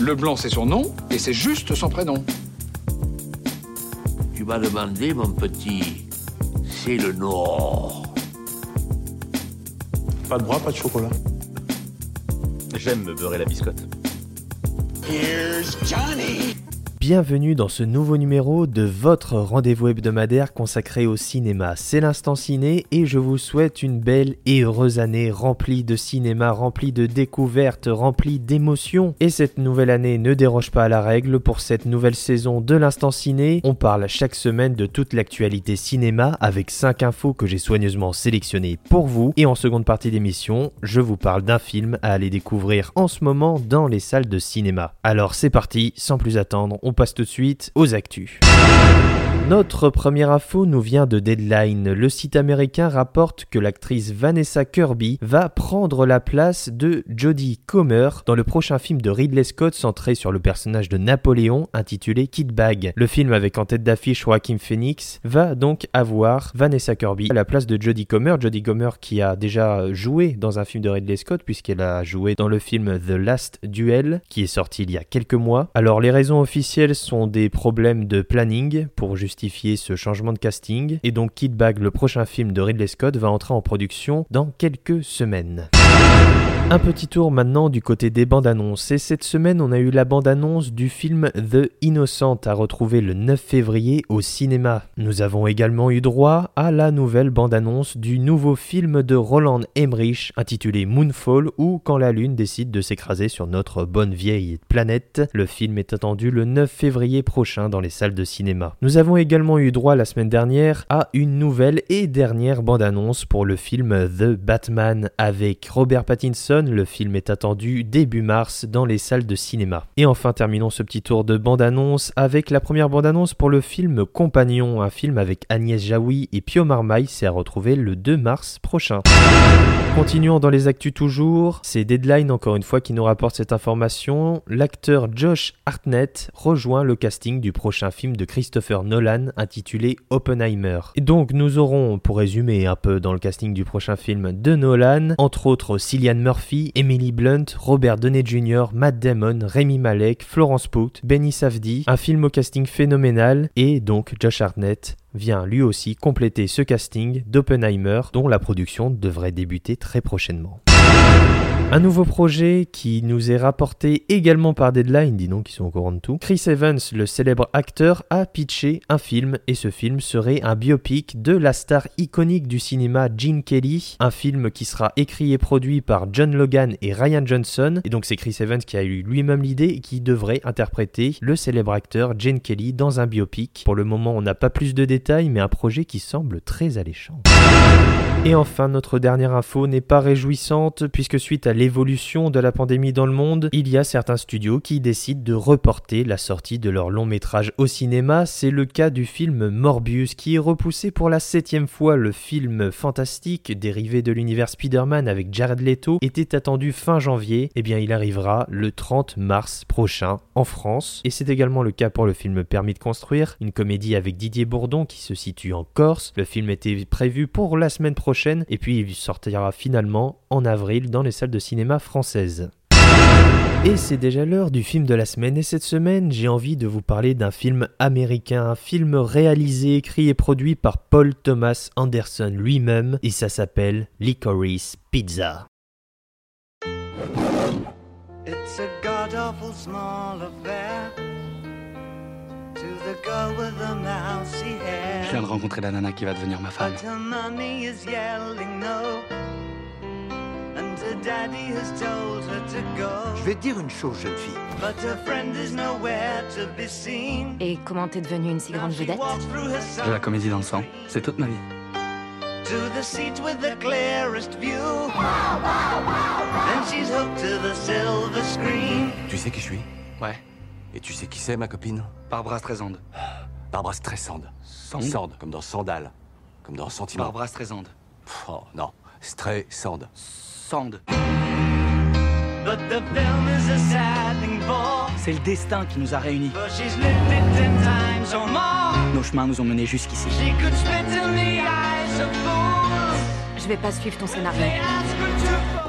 Le blanc, c'est son nom, et c'est juste son prénom. Tu m'as demandé, mon petit, c'est le Nord. Pas de bras, pas de chocolat. J'aime me beurrer la biscotte. Here's Johnny Bienvenue dans ce nouveau numéro de votre rendez-vous hebdomadaire consacré au cinéma. C'est l'instant ciné et je vous souhaite une belle et heureuse année remplie de cinéma, remplie de découvertes, remplie d'émotions. Et cette nouvelle année ne déroge pas à la règle. Pour cette nouvelle saison de l'instant ciné, on parle chaque semaine de toute l'actualité cinéma avec 5 infos que j'ai soigneusement sélectionnées pour vous. Et en seconde partie d'émission, je vous parle d'un film à aller découvrir en ce moment dans les salles de cinéma. Alors c'est parti, sans plus attendre, on passe tout de suite aux actus. Notre première info nous vient de Deadline. Le site américain rapporte que l'actrice Vanessa Kirby va prendre la place de Jodie Comer dans le prochain film de Ridley Scott centré sur le personnage de Napoléon intitulé Kid Bag. Le film avec en tête d'affiche Joaquin Phoenix va donc avoir Vanessa Kirby à la place de Jodie Comer. Jodie Comer qui a déjà joué dans un film de Ridley Scott puisqu'elle a joué dans le film The Last Duel qui est sorti il y a quelques mois. Alors les raisons officielles sont des problèmes de planning pour justifier ce changement de casting. Et donc Kid Bag, le prochain film de Ridley Scott, va entrer en production dans quelques semaines. Un petit tour maintenant du côté des bandes annonces. Et cette semaine, on a eu la bande annonce du film The Innocent à retrouver le 9 février au cinéma. Nous avons également eu droit à la nouvelle bande annonce du nouveau film de Roland Emmerich intitulé Moonfall ou Quand la Lune décide de s'écraser sur notre bonne vieille planète. Le film est attendu le 9 février prochain dans les salles de cinéma. Nous avons également eu droit la semaine dernière à une nouvelle et dernière bande annonce pour le film The Batman avec Robert Pattinson le film est attendu début mars dans les salles de cinéma. Et enfin terminons ce petit tour de bande-annonce avec la première bande-annonce pour le film Compagnon, un film avec Agnès Jaoui et Pio Marmaille, c'est à retrouver le 2 mars prochain. Continuons dans les actus toujours, c'est Deadline encore une fois qui nous rapporte cette information. L'acteur Josh Hartnett rejoint le casting du prochain film de Christopher Nolan intitulé Oppenheimer. Et donc nous aurons, pour résumer un peu dans le casting du prochain film de Nolan, entre autres Cillian Murphy, Emily Blunt, Robert Downey Jr., Matt Damon, Remy Malek, Florence Pugh, Benny Safdie, un film au casting phénoménal et donc Josh Hartnett vient lui aussi compléter ce casting d'Oppenheimer dont la production devrait débuter très prochainement. Un nouveau projet qui nous est rapporté également par Deadline, dis donc sont au courant de tout. Chris Evans, le célèbre acteur, a pitché un film et ce film serait un biopic de la star iconique du cinéma Gene Kelly, un film qui sera écrit et produit par John Logan et Ryan Johnson. Et donc c'est Chris Evans qui a eu lui-même l'idée et qui devrait interpréter le célèbre acteur Gene Kelly dans un biopic. Pour le moment, on n'a pas plus de détails, mais un projet qui semble très alléchant. Et enfin, notre dernière info n'est pas réjouissante puisque suite à l'évolution de la pandémie dans le monde, il y a certains studios qui décident de reporter la sortie de leur long métrage au cinéma. C'est le cas du film Morbius qui est repoussé pour la septième fois. Le film fantastique dérivé de l'univers Spider-Man avec Jared Leto était attendu fin janvier. Eh bien, il arrivera le 30 mars prochain en France. Et c'est également le cas pour le film Permis de construire, une comédie avec Didier Bourdon qui se situe en Corse. Le film était prévu pour la semaine prochaine et puis il sortira finalement en avril dans les salles de cinéma françaises. Et c'est déjà l'heure du film de la semaine et cette semaine j'ai envie de vous parler d'un film américain, un film réalisé, écrit et produit par Paul Thomas Anderson lui-même et ça s'appelle Licorice Pizza. It's a god awful small affair to the girl with the mousy hair. Je viens de rencontrer la nana qui va devenir ma femme. But her mommy is yelling no. Je vais te dire une chose, jeune fille. But her friend is nowhere to be seen. Et comment t'es devenue une si grande vedette J'ai la comédie dans le sang. C'est toute ma vie. to the seat with the clearest view. And she's hooked to the silver screen. Tu sais qui je suis? Ouais. Et tu sais qui c'est, ma copine? Barbara Streisand. Barbara Streisand. Sand? Sand, comme dans Sandal. Comme dans Sentiment. Barbara Streisand. Oh, non. Streisand. Sand. But the film is a sad thing for. C'est le destin qui nous a réunis. Nos chemins nous ont menés jusqu'ici. Je vais pas suivre ton scénario.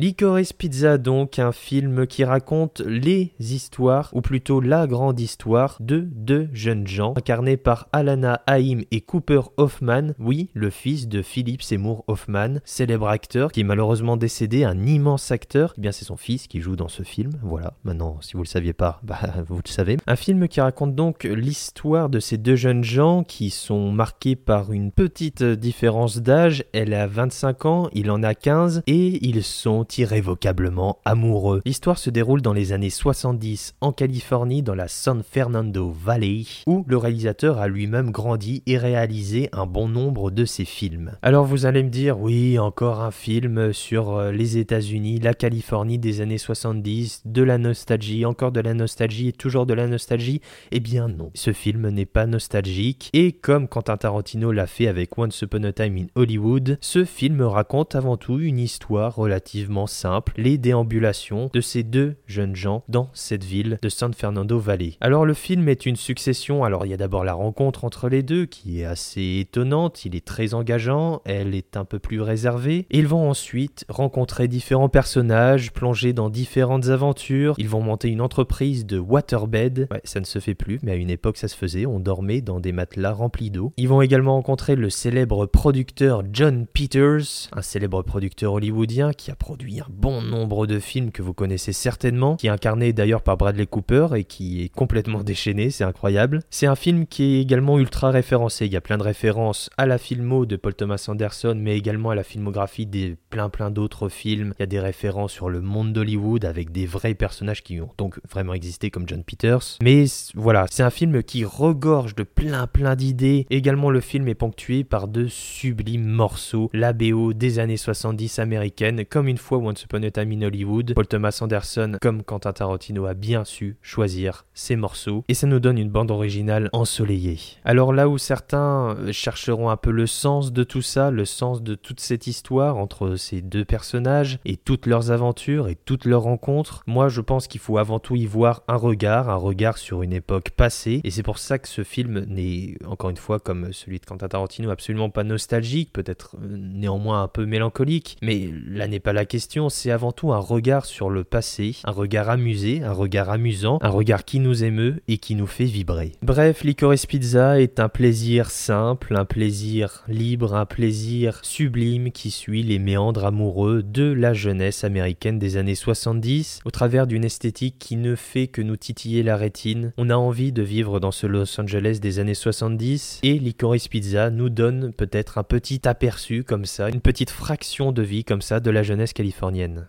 Licorice Pizza donc, un film qui raconte les histoires, ou plutôt la grande histoire de deux jeunes gens, incarnés par Alana Haim et Cooper Hoffman, oui, le fils de Philip Seymour Hoffman, célèbre acteur qui est malheureusement décédé, un immense acteur, eh bien c'est son fils qui joue dans ce film, voilà, maintenant si vous le saviez pas, bah vous le savez. Un film qui raconte donc l'histoire de ces deux jeunes gens qui sont marqués par une petite différence d'âge, elle a 25 ans, il en a 15, et ils sont irrévocablement amoureux. L'histoire se déroule dans les années 70 en Californie, dans la San Fernando Valley, où le réalisateur a lui-même grandi et réalisé un bon nombre de ses films. Alors vous allez me dire, oui, encore un film sur euh, les États-Unis, la Californie des années 70, de la nostalgie, encore de la nostalgie et toujours de la nostalgie? Eh bien non, ce film n'est pas nostalgique, et comme Quentin Tarantino l'a fait avec Once Upon a Time in Hollywood, ce film raconte avant tout une histoire relativement simple, les déambulations de ces deux jeunes gens dans cette ville de San Fernando Valley. Alors le film est une succession, alors il y a d'abord la rencontre entre les deux qui est assez étonnante, il est très engageant, elle est un peu plus réservée, ils vont ensuite rencontrer différents personnages, plonger dans différentes aventures, ils vont monter une entreprise de waterbed, ouais ça ne se fait plus, mais à une époque ça se faisait, on dormait dans des matelas remplis d'eau. Ils vont également rencontrer le célèbre producteur John Peters, un célèbre producteur hollywoodien qui a produit un bon nombre de films que vous connaissez certainement, qui est incarné d'ailleurs par Bradley Cooper et qui est complètement déchaîné, c'est incroyable. C'est un film qui est également ultra référencé, il y a plein de références à la filmo de Paul Thomas Anderson, mais également à la filmographie des plein plein d'autres films. Il y a des références sur le monde d'Hollywood avec des vrais personnages qui ont donc vraiment existé comme John Peters. Mais voilà, c'est un film qui regorge de plein plein d'idées. Également le film est ponctué par de sublimes morceaux, la BO des années 70 américaines, comme une fois Once Upon a Time in Hollywood. Paul Thomas Anderson, comme Quentin Tarantino, a bien su choisir ses morceaux et ça nous donne une bande originale ensoleillée. Alors là où certains chercheront un peu le sens de tout ça, le sens de toute cette histoire entre ces deux personnages et toutes leurs aventures et toutes leurs rencontres, moi je pense qu'il faut avant tout y voir un regard, un regard sur une époque passée et c'est pour ça que ce film n'est encore une fois comme celui de Quentin Tarantino absolument pas nostalgique, peut-être euh, néanmoins un peu mélancolique, mais là n'est pas la question, c'est avant tout un regard sur le passé, un regard amusé, un regard amusant, un regard qui nous émeut et qui nous fait vibrer. Bref, Licorice Pizza est un plaisir simple, un plaisir libre, un plaisir sublime qui suit les méandres amoureux de la jeunesse américaine des années 70 au travers d'une esthétique qui ne fait que nous titiller la rétine. On a envie de vivre dans ce Los Angeles des années 70 et Licorice Pizza nous donne peut-être un petit aperçu comme ça, une petite fraction de vie comme ça de la jeunesse californienne.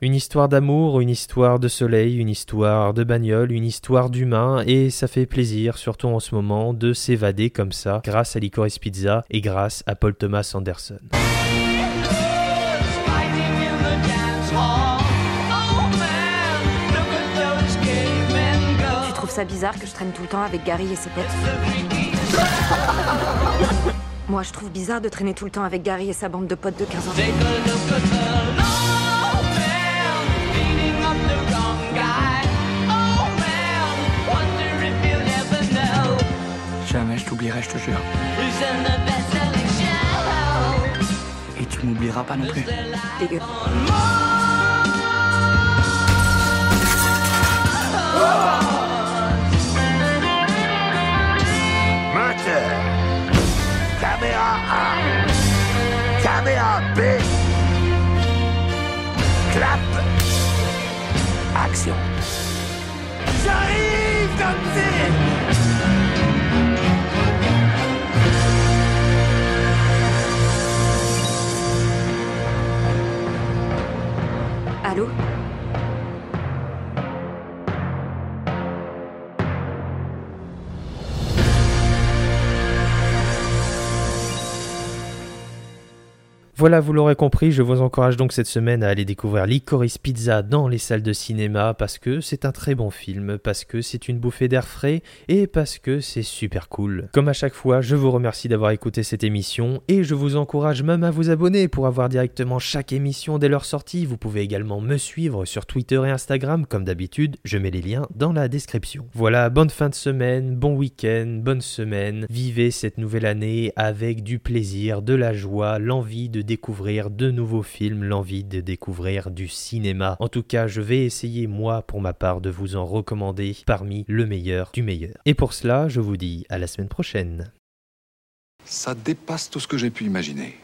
Une histoire d'amour, une histoire de soleil, une histoire de bagnole, une histoire d'humain et ça fait plaisir, surtout en ce moment, de s'évader comme ça grâce à Licorice Pizza et grâce à Paul Thomas Anderson. Tu trouves ça bizarre que je traîne tout le temps avec Gary et ses potes? Moi, je trouve bizarre de traîner tout le temps avec Gary et sa bande de potes de 15 ans. Jamais je t'oublierai, je te jure. Et tu m'oublieras pas non plus. Dégueu. Moteur. Caméra A. Caméra B. Clap. Action. J'arrive, Claro. Voilà, vous l'aurez compris, je vous encourage donc cette semaine à aller découvrir Licorice Pizza dans les salles de cinéma parce que c'est un très bon film, parce que c'est une bouffée d'air frais et parce que c'est super cool. Comme à chaque fois, je vous remercie d'avoir écouté cette émission et je vous encourage même à vous abonner pour avoir directement chaque émission dès leur sortie. Vous pouvez également me suivre sur Twitter et Instagram comme d'habitude, je mets les liens dans la description. Voilà, bonne fin de semaine, bon week-end, bonne semaine, vivez cette nouvelle année avec du plaisir, de la joie, l'envie de découvrir de nouveaux films, l'envie de découvrir du cinéma. En tout cas, je vais essayer moi pour ma part de vous en recommander parmi le meilleur du meilleur. Et pour cela, je vous dis à la semaine prochaine. Ça dépasse tout ce que j'ai pu imaginer.